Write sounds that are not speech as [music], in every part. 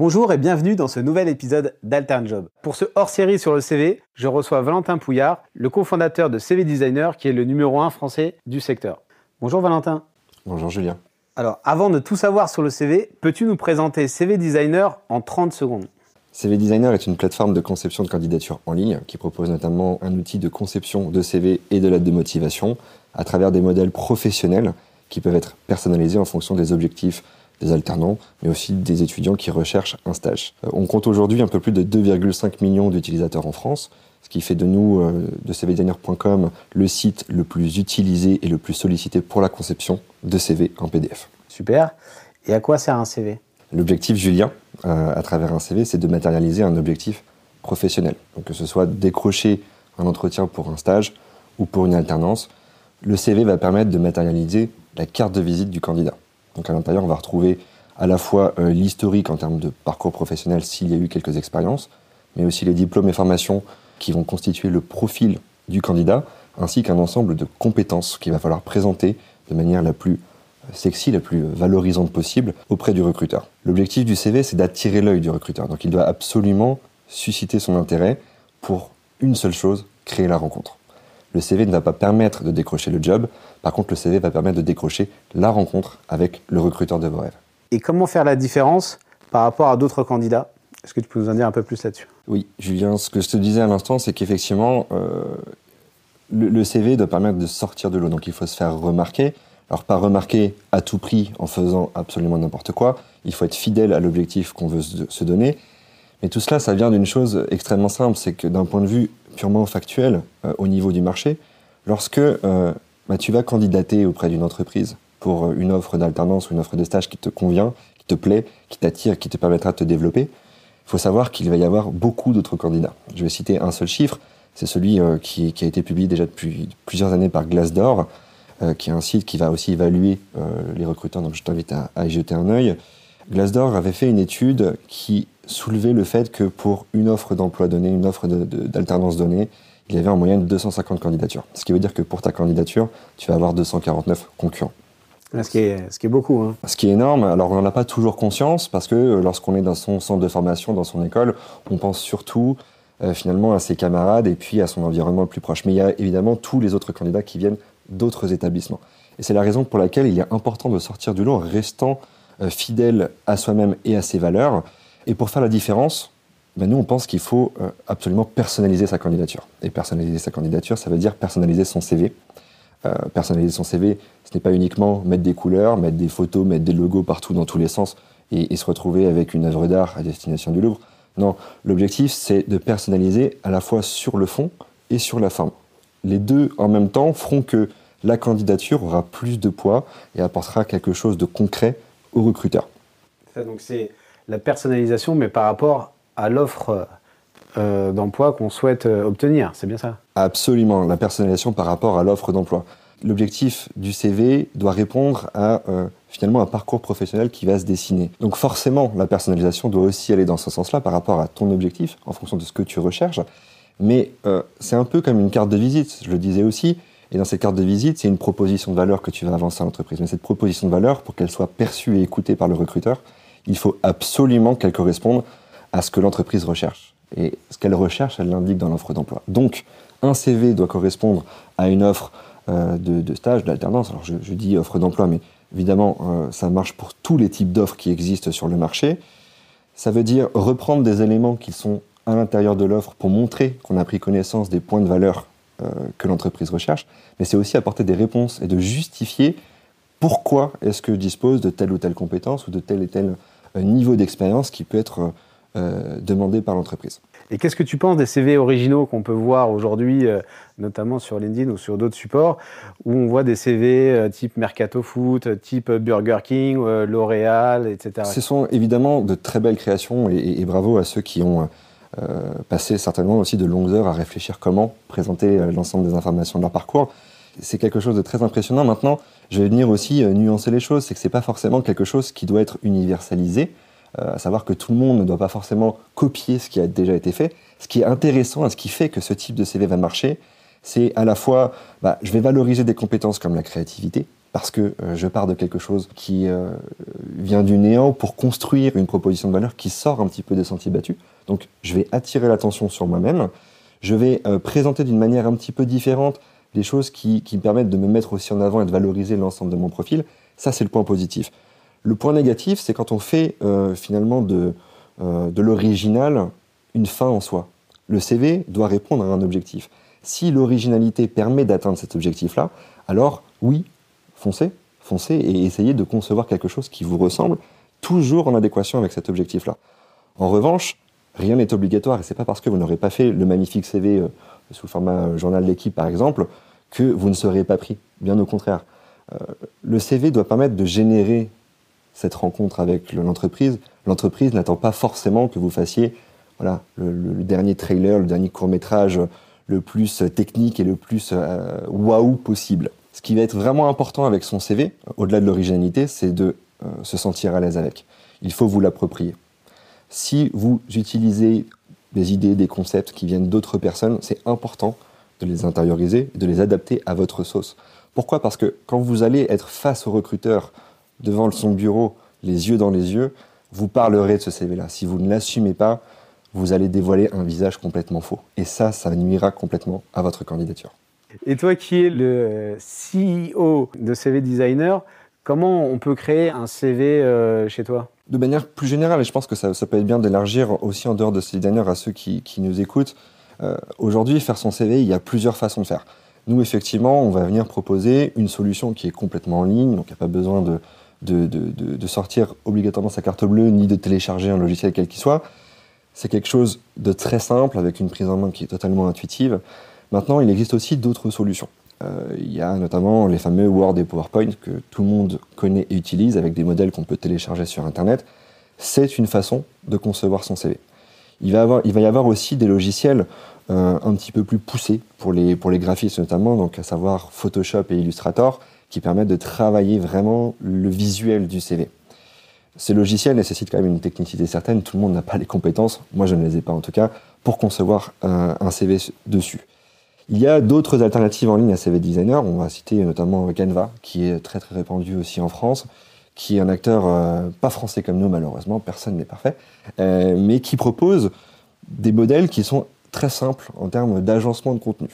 Bonjour et bienvenue dans ce nouvel épisode d'Alternjob. Pour ce hors-série sur le CV, je reçois Valentin Pouillard, le cofondateur de CV Designer, qui est le numéro 1 français du secteur. Bonjour Valentin. Bonjour Julien. Alors, avant de tout savoir sur le CV, peux-tu nous présenter CV Designer en 30 secondes? CV Designer est une plateforme de conception de candidature en ligne qui propose notamment un outil de conception de CV et de lettre de motivation à travers des modèles professionnels qui peuvent être personnalisés en fonction des objectifs des alternants, mais aussi des étudiants qui recherchent un stage. Euh, on compte aujourd'hui un peu plus de 2,5 millions d'utilisateurs en France, ce qui fait de nous, euh, de cvdesigner.com, le site le plus utilisé et le plus sollicité pour la conception de CV en PDF. Super. Et à quoi sert un CV L'objectif, Julien, euh, à travers un CV, c'est de matérialiser un objectif professionnel. Donc que ce soit décrocher un entretien pour un stage ou pour une alternance, le CV va permettre de matérialiser la carte de visite du candidat. Donc à l'intérieur, on va retrouver à la fois euh, l'historique en termes de parcours professionnel s'il y a eu quelques expériences, mais aussi les diplômes et formations qui vont constituer le profil du candidat, ainsi qu'un ensemble de compétences qu'il va falloir présenter de manière la plus euh, sexy, la plus valorisante possible auprès du recruteur. L'objectif du CV, c'est d'attirer l'œil du recruteur. Donc il doit absolument susciter son intérêt pour une seule chose, créer la rencontre. Le CV ne va pas permettre de décrocher le job, par contre le CV va permettre de décrocher la rencontre avec le recruteur de vos rêves. Et comment faire la différence par rapport à d'autres candidats? Est-ce que tu peux nous en dire un peu plus là-dessus? Oui, Julien, ce que je te disais à l'instant, c'est qu'effectivement, euh, le, le, CV doit permettre de sortir de l'eau, donc il faut se faire remarquer. Alors pas remarquer à tout prix en faisant absolument n'importe quoi, il faut être fidèle à l'objectif qu'on veut se donner, mais tout cela, ça vient d'une chose extrêmement simple, c'est que d'un point de vue purement factuel euh, au niveau du marché, lorsque euh, bah, tu vas candidater auprès d'une entreprise pour euh, une offre d'alternance ou une offre de stage qui te convient, qui te plaît, qui t'attire, qui te permettra de te développer, il faut savoir qu'il va y avoir beaucoup d'autres candidats. Je vais citer un seul chiffre, c'est celui qui, a été publié déjà depuis plusieurs années par Glassdoor, qui est un site qui va aussi évaluer les recruteurs, donc je t'invite à, à y jeter un œil. Glassdoor avait fait une étude qui soulevait le fait que pour une offre d'emploi donnée, une offre d'alternance donnée, il y avait en moyenne 250 candidatures. Ce qui veut dire que pour ta candidature, tu vas avoir 249 concurrents. Ce qui est, ce qui est beaucoup. Hein. Ce qui est énorme. Alors, on n'en a pas toujours conscience parce que euh, lorsqu'on est dans son centre de formation, dans son école, on pense surtout euh, finalement à ses camarades et puis à son environnement le plus proche. Mais il y a évidemment tous les autres candidats qui viennent d'autres établissements. Et c'est la raison pour laquelle il est important de sortir du lot en restant euh, fidèle à soi-même et à ses valeurs et pour faire la différence, ben nous, on pense qu'il faut euh, absolument personnaliser sa candidature. Et personnaliser sa candidature, ça veut dire personnaliser son CV. Euh, personnaliser son CV, ce n'est pas uniquement mettre des couleurs, mettre des photos, mettre des logos partout dans tous les sens et, se retrouver avec une œuvre d'art à destination du Louvre. Non, l'objectif, c'est de personnaliser à la fois sur le fond et sur la forme. Les deux en même temps feront que la candidature aura plus de poids et apportera quelque chose de concret au recruteur. donc c'est la personnalisation, mais par rapport à l'offre euh, d'emploi qu'on souhaite euh, obtenir. C'est bien ça? Absolument, la personnalisation par rapport à l'offre d'emploi. L'objectif du CV doit répondre à euh, finalement un parcours professionnel qui va se dessiner. Donc forcément, la personnalisation doit aussi aller dans ce sens-là par rapport à ton objectif, en fonction de ce que tu recherches. Mais c'est un peu comme une carte de visite, je le disais aussi. Et dans cette carte de visite, c'est une proposition de valeur que tu vas avancer à l'entreprise. Mais cette proposition de valeur, pour qu'elle soit perçue et écoutée par le recruteur, il faut absolument qu'elle corresponde à ce que l'entreprise recherche. Et ce qu'elle recherche, elle l'indique dans l'offre d'emploi. Donc, un CV doit correspondre à une offre euh, de, stage, d'alternance. Alors, je, dis offre d'emploi, mais évidemment, euh, ça marche pour tous les types d'offres qui existent sur le marché. Ça veut dire reprendre des éléments qui sont à l'intérieur de l'offre pour montrer qu'on a pris connaissance des points de valeur euh, que l'entreprise recherche, mais c'est aussi apporter des réponses et de justifier pourquoi est-ce que dispose de telle ou telle compétence ou de tel et tel euh, niveau d'expérience qui peut être euh, demandé par l'entreprise. Et qu'est-ce que tu penses des CV originaux qu'on peut voir aujourd'hui, euh, notamment sur LinkedIn ou sur d'autres supports, où on voit des CV type Mercato Foot, type Burger King, L'Oréal, etc. Ce sont évidemment de très belles créations et, bravo à ceux qui ont passé certainement aussi de longues heures à réfléchir comment présenter l'ensemble des informations de leur parcours. C'est quelque chose de très impressionnant. Maintenant, je vais venir aussi euh, nuancer les choses, c'est que c'est pas forcément quelque chose qui doit être universalisé, euh, à savoir que tout le monde ne doit pas forcément copier ce qui a déjà été fait. Ce qui est intéressant et ce qui fait que ce type de CV va marcher, c'est à la fois, bah, je vais valoriser des compétences comme la créativité, parce que euh, je pars de quelque chose qui vient du néant pour construire une proposition de valeur qui sort un petit peu des sentiers battus. Donc je vais attirer l'attention sur moi-même, je vais présenter d'une manière un petit peu différente des choses qui, me permettent de me mettre aussi en avant et de valoriser l'ensemble de mon profil. Ça, c'est le point positif. Le point négatif, c'est quand on fait finalement de, de l'original une fin en soi. Le CV doit répondre à un objectif. Si l'originalité permet d'atteindre cet objectif-là, alors oui, foncez, foncez et essayez de concevoir quelque chose qui vous ressemble, toujours en adéquation avec cet objectif-là. En revanche, rien n'est obligatoire et c'est pas parce que vous n'aurez pas fait le magnifique CV euh, sous le format euh, journal d'équipe par exemple que vous ne serez pas pris. Bien au contraire. Euh, le CV doit permettre de générer cette rencontre avec l'entreprise. L'entreprise n'attend pas forcément que vous fassiez voilà, le, dernier trailer, le dernier court métrage le plus technique et le plus waouh possible. Ce qui va être vraiment important avec son CV, au-delà de l'originalité, c'est de euh, se sentir à l'aise avec. Il faut vous l'approprier. Si vous utilisez des idées, des concepts qui viennent d'autres personnes, c'est important de les intérioriser de les adapter à votre sauce. Pourquoi? Parce que quand vous allez être face au recruteur, devant son bureau, les yeux dans les yeux, vous parlerez de ce CV-là. Si vous ne l'assumez pas, vous allez dévoiler un visage complètement faux. Et ça, ça nuira complètement à votre candidature. Et toi qui es le CEO de CV Designer, comment on peut créer un CV euh, chez toi? De manière plus générale, et je pense que ça, peut être bien d'élargir aussi en dehors de CV Designer à ceux qui, nous écoutent. Euh, aujourd'hui, faire son CV, il y a plusieurs façons de faire. Nous, effectivement, on va venir proposer une solution qui est complètement en ligne, donc il n'y a pas besoin de, de, de, sortir obligatoirement sa carte bleue ni de télécharger un logiciel quel qu'il soit. C'est quelque chose de très simple avec une prise en main qui est totalement intuitive. Maintenant, il existe aussi d'autres solutions. Euh, il y a notamment les fameux Word et PowerPoint que tout le monde connaît et utilise avec des modèles qu'on peut télécharger sur Internet. C'est une façon de concevoir son CV. Il va, y avoir aussi des logiciels euh, un petit peu plus poussés pour les, graphistes notamment, donc à savoir Photoshop et Illustrator, qui permettent de travailler vraiment le visuel du CV. Ces logiciels nécessitent quand même une technicité certaine, tout le monde n'a pas les compétences, moi je ne les ai pas en tout cas, pour concevoir un, un CV dessus. Il y a d'autres alternatives en ligne à CV Designer. On va citer notamment Canva, qui est très très répandu aussi en France, qui est un acteur euh, pas français comme nous malheureusement, personne n'est parfait, euh, mais qui propose des modèles qui sont très simples en termes d'agencement de contenu.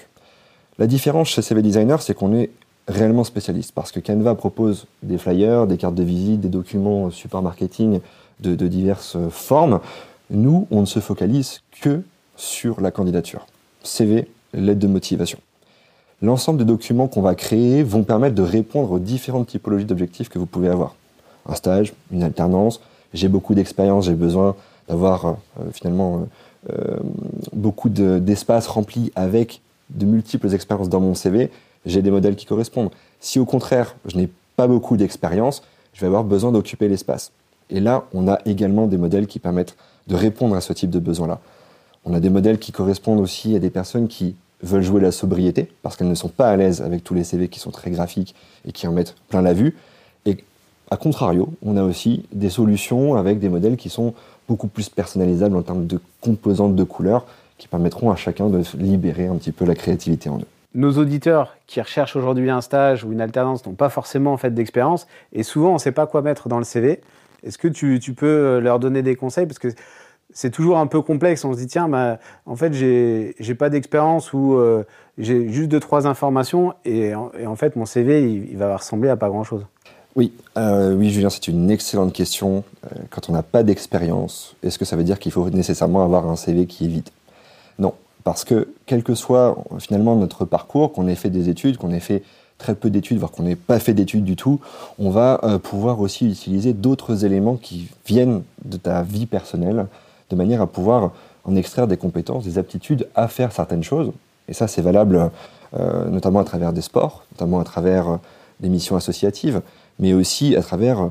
La différence chez CV Designer, c'est qu'on est réellement spécialiste, parce que Canva propose des flyers, des cartes de visite, des documents support marketing de, de diverses formes. Nous, on ne se focalise que sur la candidature. CV, l'aide de motivation. L'ensemble des documents qu'on va créer vont permettre de répondre aux différentes typologies d'objectifs que vous pouvez avoir. Un stage, une alternance, j'ai beaucoup d'expérience, j'ai besoin d'avoir euh, finalement euh, euh, beaucoup d'espace rempli avec de multiples expériences dans mon CV, j'ai des modèles qui correspondent. Si au contraire, je n'ai pas beaucoup d'expérience, je vais avoir besoin d'occuper l'espace. Et là, on a également des modèles qui permettent de répondre à ce type de besoin-là. On a des modèles qui correspondent aussi à des personnes qui veulent jouer la sobriété parce qu'elles ne sont pas à l'aise avec tous les CV qui sont très graphiques et qui en mettent plein la vue. Et à contrario, on a aussi des solutions avec des modèles qui sont beaucoup plus personnalisables en termes de composantes de couleurs qui permettront à chacun de libérer un petit peu la créativité en eux. Nos auditeurs qui recherchent aujourd'hui un stage ou une alternance n'ont pas forcément en fait d'expérience et souvent on ne sait pas quoi mettre dans le CV. Est-ce que tu, tu, peux leur donner des conseils? Parce que c'est toujours un peu complexe. On se dit, tiens, bah, en fait, j'ai pas d'expérience ou euh, j'ai juste deux, trois informations et, en fait, mon CV, il, va ressembler à pas grand-chose. Oui, euh, oui, Julien, c'est une excellente question. Euh, quand on n'a pas d'expérience, est-ce que ça veut dire qu'il faut nécessairement avoir un CV qui est vide? Non, parce que quel que soit finalement notre parcours, qu'on ait fait des études, qu'on ait fait très peu d'études, voire qu'on n'ait pas fait d'études du tout, on va pouvoir aussi utiliser d'autres éléments qui viennent de ta vie personnelle, de manière à pouvoir en extraire des compétences, des aptitudes à faire certaines choses. Et ça, c'est valable euh, notamment à travers des sports, notamment à travers euh, des missions associatives, mais aussi à travers euh,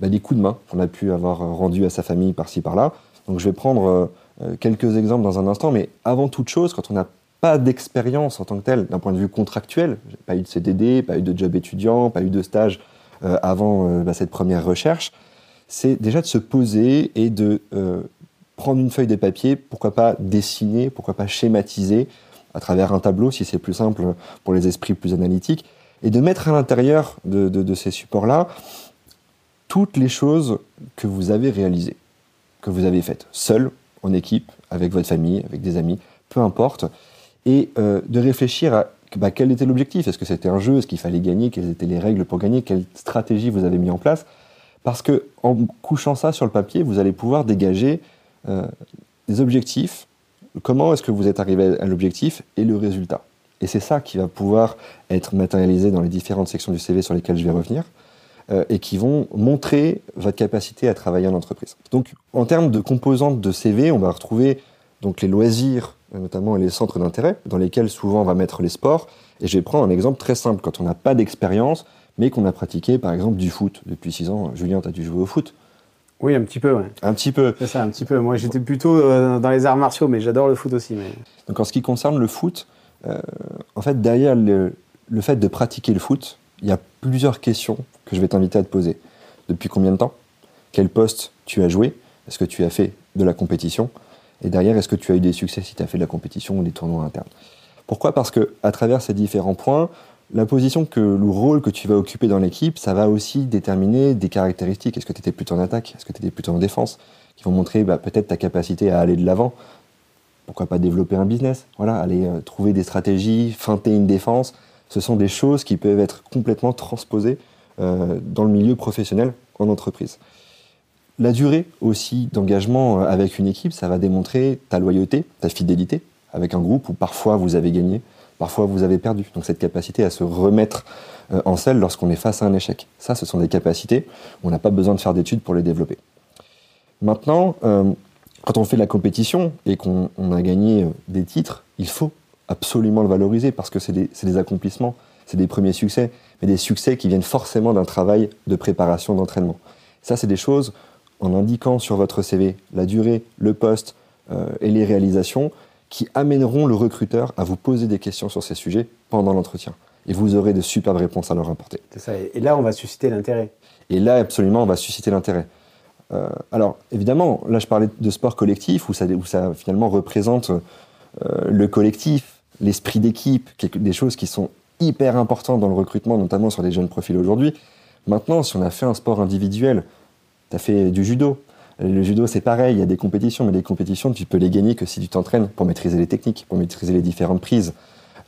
bah, des coups de main qu'on a pu avoir rendus à sa famille par-ci par-là. Donc je vais prendre quelques exemples dans un instant, mais avant toute chose, quand on n'a pas d'expérience en tant que telle, d'un point de vue contractuel, pas eu de CDD, pas eu de job étudiant, pas eu de stage avant bah, cette première recherche, c'est déjà de se poser et de prendre une feuille de papier, pourquoi pas dessiner, pourquoi pas schématiser à travers un tableau si c'est plus simple pour les esprits plus analytiques, et de mettre à l'intérieur de, ces supports-là toutes les choses que vous avez réalisées, que vous avez faites, seul, en équipe, avec votre famille, avec des amis, peu importe, et euh, de réfléchir à bah, quel était l'objectif. Est-ce que c'était un jeu Est-ce qu'il fallait gagner Quelles étaient les règles pour gagner Quelle stratégie vous avez mis en place Parce que en couchant ça sur le papier, vous allez pouvoir dégager euh, des objectifs. Comment est-ce que vous êtes arrivé à l'objectif et le résultat? Et c'est ça qui va pouvoir être matérialisé dans les différentes sections du CV sur lesquelles je vais revenir euh, et qui vont montrer votre capacité à travailler en entreprise. Donc, en termes de composantes de CV, on va retrouver donc les loisirs, notamment les centres d'intérêt, dans lesquels souvent on va mettre les sports. Et je vais prendre un exemple très simple. Quand on n'a pas d'expérience, mais qu'on a pratiqué par exemple du foot depuis 6 ans. Julien, tu as dû jouer au foot Oui, un petit peu, ouais. Un petit peu. C'est ça, un petit peu. Moi, j'étais plutôt euh, dans les arts martiaux, mais j'adore le foot aussi. Mais... Donc en ce qui concerne le foot, euh, en fait, derrière le, le fait de pratiquer le foot, il y a plusieurs questions que je vais t'inviter à te poser. Depuis combien de temps? Quel poste tu as joué? Est-ce que tu as fait de la compétition? Et derrière, est-ce que tu as eu des succès si tu as fait de la compétition ou des tournois internes? Pourquoi? Parce que à travers ces différents points, la position que le rôle que tu vas occuper dans l'équipe, ça va aussi déterminer des caractéristiques. Est-ce que tu étais plutôt en attaque? Est-ce que tu étais plutôt en défense? Qui vont montrer bah, peut-être ta capacité à aller de l'avant. Pourquoi pas développer un business? Voilà, aller euh, trouver des stratégies, feinter une défense. Ce sont des choses qui peuvent être complètement transposées euh, dans le milieu professionnel en entreprise. La durée aussi d'engagement euh, avec une équipe, ça va démontrer ta loyauté, ta fidélité avec un groupe où parfois vous avez gagné, parfois vous avez perdu. Donc cette capacité à se remettre euh, en selle lorsqu'on est face à un échec. Ça, ce sont des capacités on n'a pas besoin de faire d'études pour les développer. Maintenant, euh, quand on fait de la compétition et qu'on a gagné des titres, il faut absolument le valoriser parce que c'est des, accomplissements, c'est des premiers succès, mais des succès qui viennent forcément d'un travail de préparation, d'entraînement. Ça, c'est des choses en indiquant sur votre CV la durée, le poste euh, et les réalisations qui amèneront le recruteur à vous poser des questions sur ces sujets pendant l'entretien. Et vous aurez de superbes réponses à leur apporter. C'est ça. Et là, on va susciter l'intérêt. Et là, absolument, on va susciter l'intérêt. Euh, alors, évidemment, là, je parlais de sport collectif, où ça, où ça finalement représente euh, le collectif, l'esprit d'équipe, des choses qui sont hyper importantes dans le recrutement, notamment sur les jeunes profils aujourd'hui. Maintenant, si on a fait un sport individuel, tu as fait du judo. Le judo, c'est pareil, il y a des compétitions, mais les compétitions, tu peux les gagner que si tu t'entraînes pour maîtriser les techniques, pour maîtriser les différentes prises.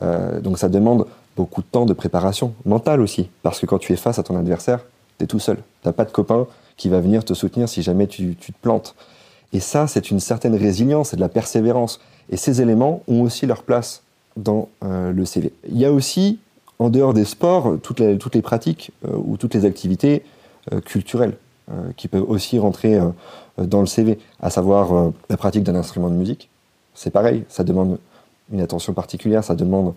Euh, donc ça demande beaucoup de temps de préparation mentale aussi, parce que quand tu es face à ton adversaire, tu es tout seul. Tu n'as pas de copain qui va venir te soutenir si jamais tu, te plantes. Et ça, c'est une certaine résilience, c'est de la persévérance. Et ces éléments ont aussi leur place dans euh, le CV. Il y a aussi, en dehors des sports, toutes les, toutes les pratiques euh, ou toutes les activités culturelles. Euh, qui peuvent aussi rentrer euh, dans le CV, à savoir euh, la pratique d'un instrument de musique. C'est pareil, ça demande une attention particulière, ça demande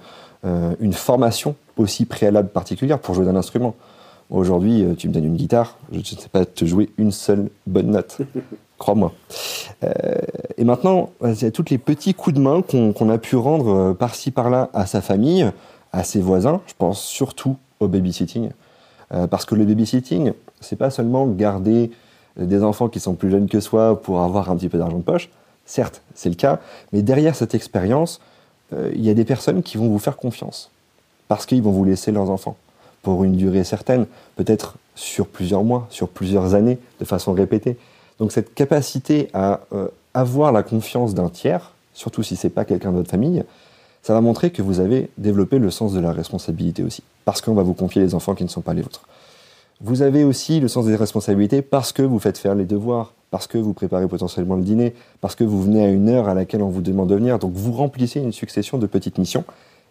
une formation aussi préalable particulière pour jouer d'un instrument. Aujourd'hui, tu me donnes une guitare, je ne sais pas te jouer une seule bonne note. [laughs] Crois-moi. et maintenant, il y a tous les petits coups de main qu'on a pu rendre par-ci par-là à sa famille, à ses voisins. Je pense surtout au babysitting. parce que le babysitting, c'est pas seulement garder des enfants qui sont plus jeunes que soi pour avoir un petit peu d'argent de poche. Certes, c'est le cas, mais derrière cette expérience, euh, il y a des personnes qui vont vous faire confiance parce qu'ils vont vous laisser leurs enfants pour une durée certaine, peut-être sur plusieurs mois, sur plusieurs années, de façon répétée. Donc cette capacité à euh, avoir la confiance d'un tiers, surtout si c'est pas quelqu'un de votre famille, ça va montrer que vous avez développé le sens de la responsabilité aussi, parce qu'on va vous confier les enfants qui ne sont pas les vôtres. Vous avez aussi le sens des responsabilités parce que vous faites faire les devoirs, parce que vous préparez potentiellement le dîner, parce que vous venez à une heure à laquelle on vous demande de venir. Donc vous remplissez une succession de petites missions.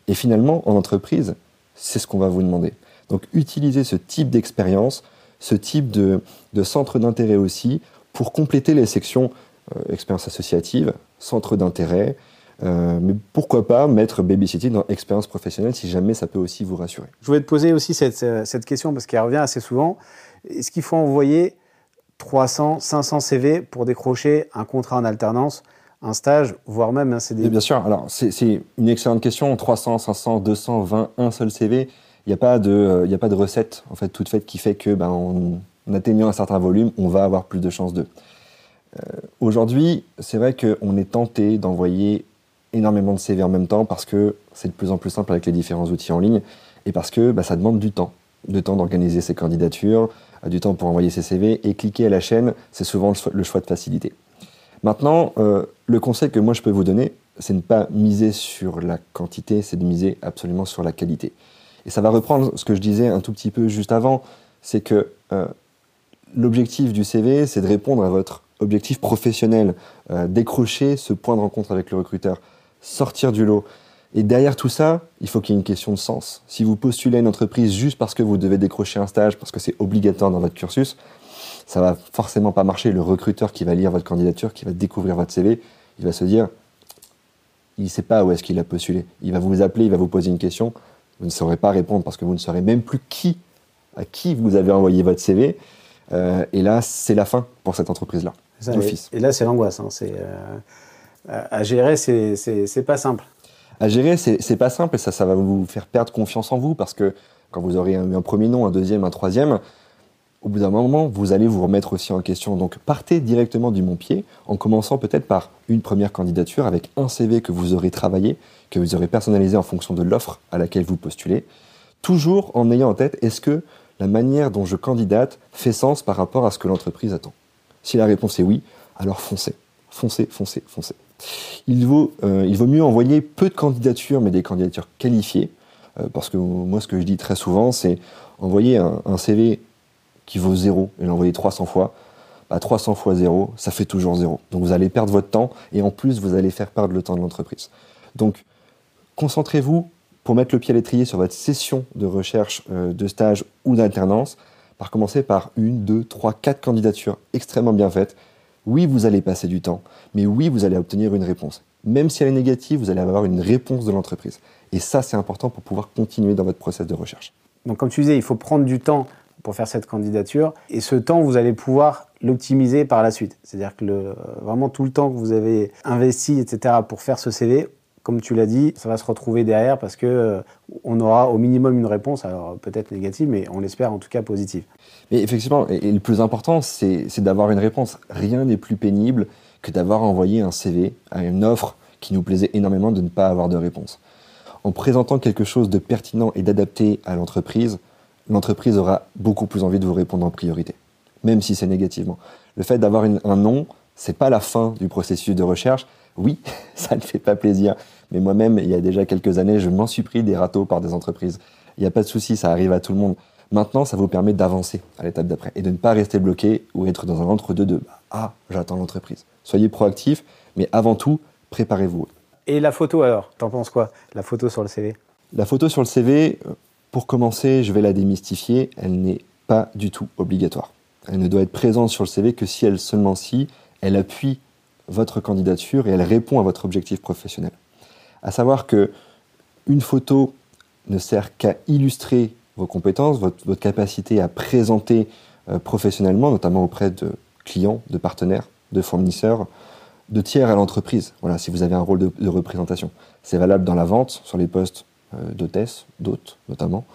Et finalement, en entreprise, c'est ce qu'on va vous demander. Donc utilisez ce type d'expérience, ce type de, centre d'intérêt aussi, pour compléter les sections euh, expérience associative, centre d'intérêt, euh, mais pourquoi pas mettre babysitting dans expérience professionnelle si jamais ça peut aussi vous rassurer. Je voulais te poser aussi cette, euh, cette question parce qu'elle revient assez souvent. Est-ce qu'il faut envoyer 300, 500 CV pour décrocher un contrat en alternance, un stage, voire même un CDI Bien sûr. Alors, c'est une excellente question. 300, 500, 200, 20, un seul CV. Il n'y a, pas de, euh, a pas de recette en fait, toute faite qui fait que, ben, en, atteignant un certain volume, on va avoir plus de chances de. Aujourd'hui, c'est vrai qu'on est tenté d'envoyer énormément de CV en même temps parce que c'est de plus en plus simple avec les différents outils en ligne, et parce que bah, ça demande du temps, du temps d'organiser ses candidatures, euh, du temps pour envoyer ses CV, et cliquer à la chaîne, c'est souvent le choix de facilité. Maintenant, euh, le conseil que moi je peux vous donner, c'est de ne pas miser sur la quantité, c'est de miser absolument sur la qualité. Et ça va reprendre ce que je disais un tout petit peu juste avant, c'est que euh, l'objectif du CV, c'est de répondre à votre objectif professionnel, décrocher ce point de rencontre avec le recruteur, sortir du lot. Et derrière tout ça, il faut qu'il y ait une question de sens. Si vous postulez à une entreprise juste parce que vous devez décrocher un stage, parce que c'est obligatoire dans votre cursus, ça va forcément pas marcher. Le recruteur qui va lire votre candidature, qui va découvrir votre CV, il va se dire, il ne sait pas où est-ce qu'il a postulé. Il va vous appeler, il va vous poser une question. Vous ne saurez pas répondre parce que vous ne saurez même plus qui, à qui vous avez envoyé votre CV. Euh, et là, c'est la fin pour cette entreprise-là. Et, là, c'est l'angoisse. Hein. C'est euh, à gérer, c'est pas simple à gérer, c'est pas simple et ça, ça va vous faire perdre confiance en vous parce que quand vous aurez eu un, premier nom, un deuxième, un troisième, au bout d'un moment, vous allez vous remettre aussi en question. Donc partez directement du bon pied en commençant peut-être par une première candidature avec un CV que vous aurez travaillé, que vous aurez personnalisé en fonction de l'offre à laquelle vous postulez, toujours en ayant en tête est-ce que la manière dont je candidate fait sens par rapport à ce que l'entreprise attend? Si la réponse est oui, alors foncez, foncez, foncez, foncez. Il vaut, euh, il vaut mieux envoyer peu de candidatures, mais des candidatures qualifiées, euh, parce que moi, ce que je dis très souvent, c'est envoyer un, CV qui vaut zéro et l'envoyer 300 fois. Bah, 300 fois zéro, ça fait toujours zéro. Donc vous allez perdre votre temps et en plus, vous allez faire perdre le temps de l'entreprise. Donc, concentrez-vous pour mettre le pied à l'étrier sur votre session de recherche euh, de stage ou d'alternance, par commencer par une, deux, trois, quatre candidatures extrêmement bien faites oui, vous allez passer du temps, mais oui, vous allez obtenir une réponse. Même si elle est négative, vous allez avoir une réponse de l'entreprise. Et ça, c'est important pour pouvoir continuer dans votre process de recherche. Donc, comme tu disais, il faut prendre du temps pour faire cette candidature. Et ce temps, vous allez pouvoir l'optimiser par la suite. C'est-à-dire que le, vraiment tout le temps que vous avez investi, etc., pour faire ce CV, comme tu l'as dit, ça va se retrouver derrière parce que euh, on aura au minimum une réponse, alors peut-être négative, mais on l'espère en tout cas positive. Mais effectivement, le plus important, c'est d'avoir une réponse. Rien n'est plus pénible que d'avoir envoyé un CV à une offre qui nous plaisait énormément de ne pas avoir de réponse. En présentant quelque chose de pertinent et d'adapté à l'entreprise, l'entreprise aura beaucoup plus envie de vous répondre en priorité, même si c'est négativement. Le fait d'avoir un nom, c'est pas la fin du processus de recherche, oui, [laughs] ça ne fait pas plaisir. Mais moi-même, il y a déjà quelques années, je m'en suis pris des râteaux par des entreprises. Il n'y a pas de souci, ça arrive à tout le monde. Maintenant, ça vous permet d'avancer à l'étape d'après et de ne pas rester bloqué ou être dans un entre-deux de Ah, j'attends l'entreprise. Soyez proactif, mais avant tout, préparez-vous. Et la photo alors T'en penses quoi La photo sur le CV La photo sur le CV, pour commencer, je vais la démystifier. Elle n'est pas du tout obligatoire. Elle ne doit être présente sur le CV que si elle seulement si elle appuie votre candidature et elle répond à votre objectif professionnel. À savoir que une photo ne sert qu'à illustrer vos compétences, votre, capacité à présenter euh, professionnellement, notamment auprès de clients, de partenaires, de fournisseurs, de tiers à l'entreprise. Voilà, si vous avez un rôle de, représentation. C'est valable dans la vente, sur les postes euh, d'hôtesse, d'hôtes notamment,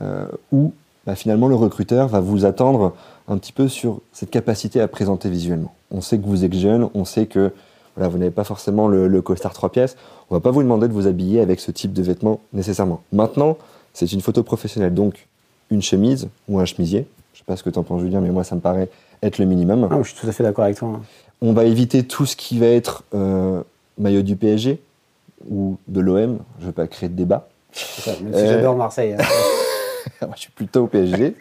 euh, où bah, finalement le recruteur va vous attendre un petit peu sur cette capacité à présenter visuellement. On sait que vous êtes jeune, on sait que voilà, vous n'avez pas forcément le, costard trois pièces. On ne va pas vous demander de vous habiller avec ce type de vêtements nécessairement. Maintenant, c'est une photo professionnelle, donc une chemise ou un chemisier. Je ne sais pas ce que tu en penses, Julien, mais moi, ça me paraît être le minimum. Ah, je suis tout à fait d'accord avec toi. Hein. On va éviter tout ce qui va être euh, maillot du PSG ou de l'OM. Je ne veux pas créer de débat. Ça, même si j'adore Marseille. Hein. [laughs] je suis plutôt au PSG.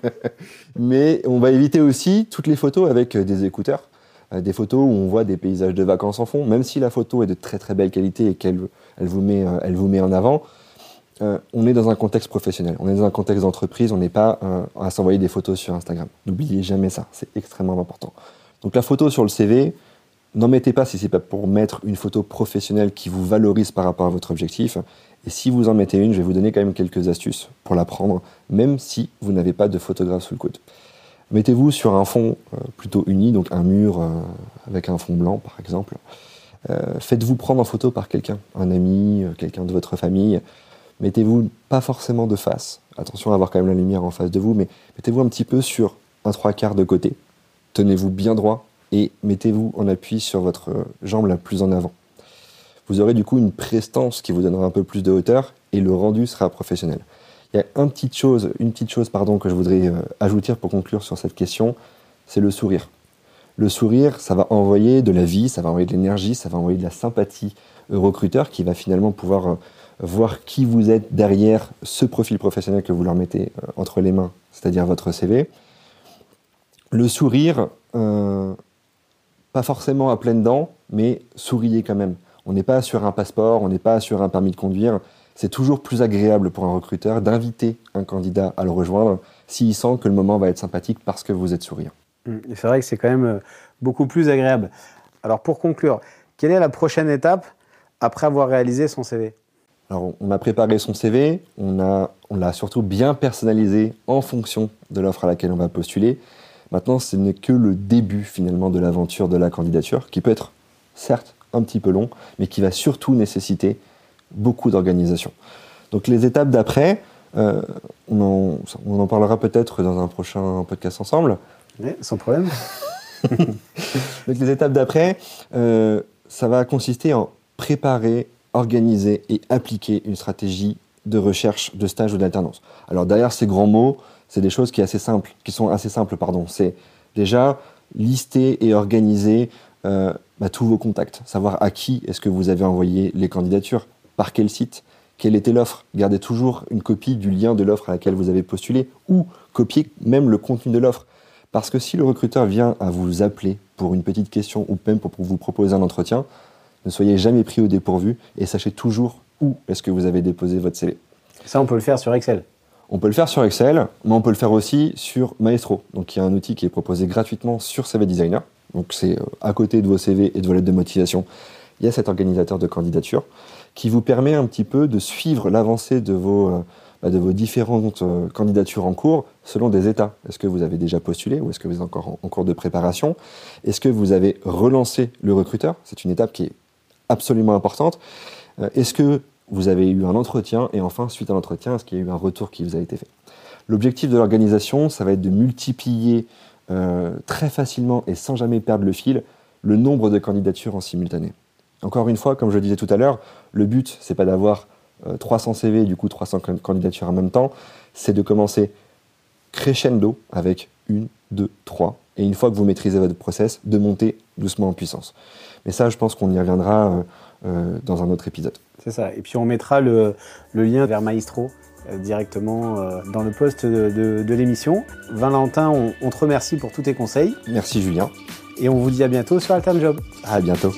[laughs] Mais on va éviter aussi toutes les photos avec euh, des écouteurs. Euh, des photos où on voit des paysages de vacances en fond, même si la photo est de très très belle qualité et qu'elle elle vous, met, euh, vous met en avant. on est dans un contexte professionnel, on est dans un contexte d'entreprise, on n'est pas à s'envoyer des photos sur Instagram. N'oubliez jamais ça, c'est extrêmement important. Donc la photo sur le CV, n'en mettez pas si c'est pas pour mettre une photo professionnelle qui vous valorise par rapport à votre objectif. Et si vous en mettez une, je vais vous donner quand même quelques astuces pour la prendre, même si vous n'avez pas de photographe sous le coude. Mettez-vous sur un fond euh, plutôt uni, donc un mur euh, avec un fond blanc par exemple. Euh, faites-vous prendre en photo par quelqu'un, un ami, quelqu'un de votre famille. Mettez-vous pas forcément de face. Attention à avoir quand même la lumière en face de vous, mais mettez-vous un petit peu sur un trois quarts de côté. Tenez-vous bien droit et mettez-vous en appui sur votre jambe la plus en avant. vous aurez du coup une prestance qui vous donnera un peu plus de hauteur et le rendu sera professionnel. Il y a une petite chose, pardon, que je voudrais euh, ajouter pour conclure sur cette question, c'est le sourire. Le sourire, ça va envoyer de la vie, ça va envoyer de l'énergie, ça va envoyer de la sympathie au recruteur qui va finalement pouvoir euh, voir qui vous êtes derrière ce profil professionnel que vous leur mettez euh, entre les mains, c'est-à-dire votre CV. Le sourire, pas forcément à pleines dents, mais souriez quand même. On n'est pas sur un passeport, on n'est pas sur un permis de conduire. C'est toujours plus agréable pour un recruteur d'inviter un candidat à le rejoindre s'il sent que le moment va être sympathique parce que vous êtes souriant. Mmh. C'est vrai que c'est quand même euh, beaucoup plus agréable. Alors pour conclure, quelle est la prochaine étape après avoir réalisé son CV Alors on a préparé son CV, on l'a on surtout bien personnalisé en fonction de l'offre à laquelle on va postuler. Maintenant, ce n'est que le début finalement de l'aventure de la candidature, qui peut être certes un petit peu long, mais qui va surtout nécessiter beaucoup d'organisation. Donc les étapes d'après, euh, on, en, parlera peut-être dans un prochain podcast ensemble. Oui, sans problème. [laughs] Donc les étapes d'après, euh, ça va consister en préparer, organiser et appliquer une stratégie de recherche de stage ou d'alternance. Alors derrière ces grands mots, c'est des choses qui, assez simples, qui sont assez simples. Pardon. C'est déjà lister et organiser euh, bah, tous vos contacts, savoir à qui est-ce que vous avez envoyé les candidatures, par quel site, quelle était l'offre. Gardez toujours une copie du lien de l'offre à laquelle vous avez postulé ou copiez même le contenu de l'offre. Parce que si le recruteur vient à vous appeler pour une petite question ou même pour vous proposer un entretien, ne soyez jamais pris au dépourvu et sachez toujours où est-ce que vous avez déposé votre CV. Ça, on peut le faire sur Excel. On peut le faire sur Excel, mais on peut le faire aussi sur Maestro, donc il y a un outil qui est proposé gratuitement sur CV Designer. Donc c'est euh, à côté de vos CV et de vos lettres de motivation, il y a cet organisateur de candidature qui vous permet un petit peu de suivre l'avancée de vos euh, bah, de vos différentes euh, candidatures en cours selon des états. Est-ce que vous avez déjà postulé ou est-ce que vous êtes encore en cours de préparation? Est-ce que vous avez relancé le recruteur? C'est une étape qui est absolument importante. Est-ce que vous avez eu un entretien, et enfin, suite à l'entretien, est-ce qu'il y a eu un retour qui vous a été fait? L'objectif de l'organisation, ça va être de multiplier euh, très facilement et sans jamais perdre le fil le nombre de candidatures en simultané. Encore une fois, comme je le disais tout à l'heure, le but, c'est pas d'avoir 300 euh, CV et du coup 300 candidatures en même temps, c'est de commencer crescendo avec une, deux, trois, et une fois que vous maîtrisez votre process, de monter doucement en puissance. Mais ça, je pense qu'on y reviendra euh, euh, dans un autre épisode. C'est ça. Et puis on mettra le, lien vers Maestro euh, directement euh, dans le poste de, l'émission. Valentin, on, on, te remercie pour tous tes conseils. Merci Julien. Et on vous dit à bientôt sur Alternjob. À bientôt.